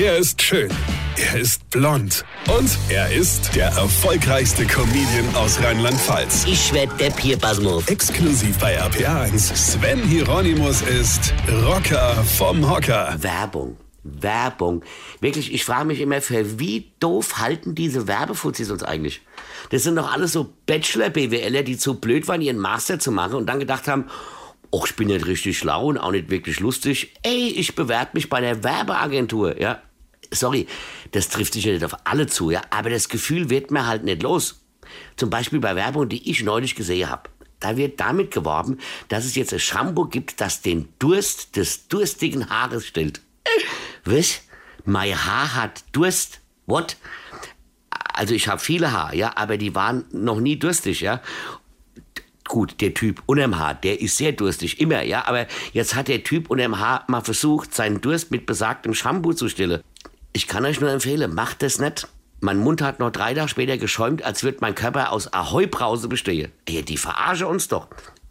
Er ist schön. Er ist blond. Und er ist der erfolgreichste Comedian aus Rheinland-Pfalz. Ich werd der Pierpasmus. Exklusiv bei RPA1. Sven Hieronymus ist Rocker vom Hocker. Werbung. Werbung. Wirklich, ich frage mich immer, für wie doof halten diese Werbefuzis uns eigentlich? Das sind doch alles so Bachelor-BWLer, die zu blöd waren, ihren Master zu machen und dann gedacht haben, Och, ich bin nicht richtig schlau und auch nicht wirklich lustig. Ey, ich bewerbe mich bei der Werbeagentur, ja. Sorry, das trifft sich ja nicht auf alle zu, ja. Aber das Gefühl wird mir halt nicht los. Zum Beispiel bei Werbung, die ich neulich gesehen habe. Da wird damit geworben, dass es jetzt ein Shampoo gibt, das den Durst des durstigen Haares stillt. Was? Mein Haar hat Durst? What? Also ich habe viele Haare, ja, aber die waren noch nie durstig, ja. Gut, der Typ unterm Haar, der ist sehr durstig, immer, ja. Aber jetzt hat der Typ unterm Haar mal versucht, seinen Durst mit besagtem Shampoo zu stillen. Ich kann euch nur empfehlen, macht das nicht. Mein Mund hat noch drei Tage später geschäumt, als würde mein Körper aus Ahoi-Brause bestehen. Ey, die verarsche uns doch.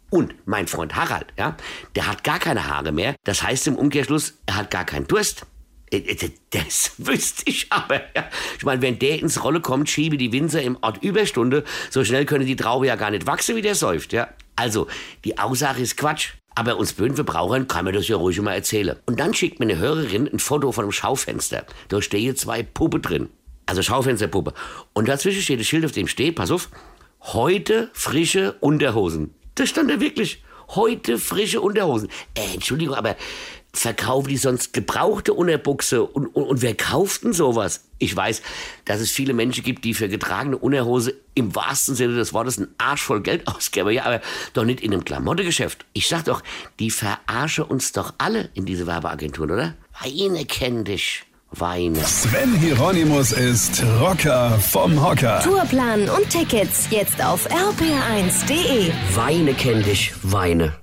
Und mein Freund Harald, ja, der hat gar keine Haare mehr. Das heißt im Umkehrschluss, er hat gar keinen Durst. Äh, äh, das wüsste ich aber. Ja. Ich meine, wenn der ins Rolle kommt, schiebe die Winzer im Ort Überstunde, so schnell können die Traube ja gar nicht wachsen, wie der säuft. Ja. Also, die Aussage ist Quatsch. Aber uns Böhnverbrauchern kann man das ja ruhig mal erzählen. Und dann schickt mir eine Hörerin ein Foto von einem Schaufenster. Da stehen zwei Puppe drin. Also Schaufensterpuppe. Und dazwischen steht ein Schild, auf dem steht, pass auf, heute frische Unterhosen. Das stand da wirklich. Heute frische Unterhosen. Äh, Entschuldigung, aber verkaufen die sonst gebrauchte Unterbuchse? Und, und, und wer kauft denn sowas? Ich weiß, dass es viele Menschen gibt, die für getragene Unterhose im wahrsten Sinne des Wortes einen Arsch voll Geld ausgeben. Ja, aber doch nicht in einem Klamottegeschäft. Ich sag doch, die verarsche uns doch alle in diese Werbeagenturen, oder? Weine kenn dich. Weine. Sven Hieronymus ist Rocker vom Hocker. Tourplan und Tickets jetzt auf rpr1.de. Weine kenn dich. Weine.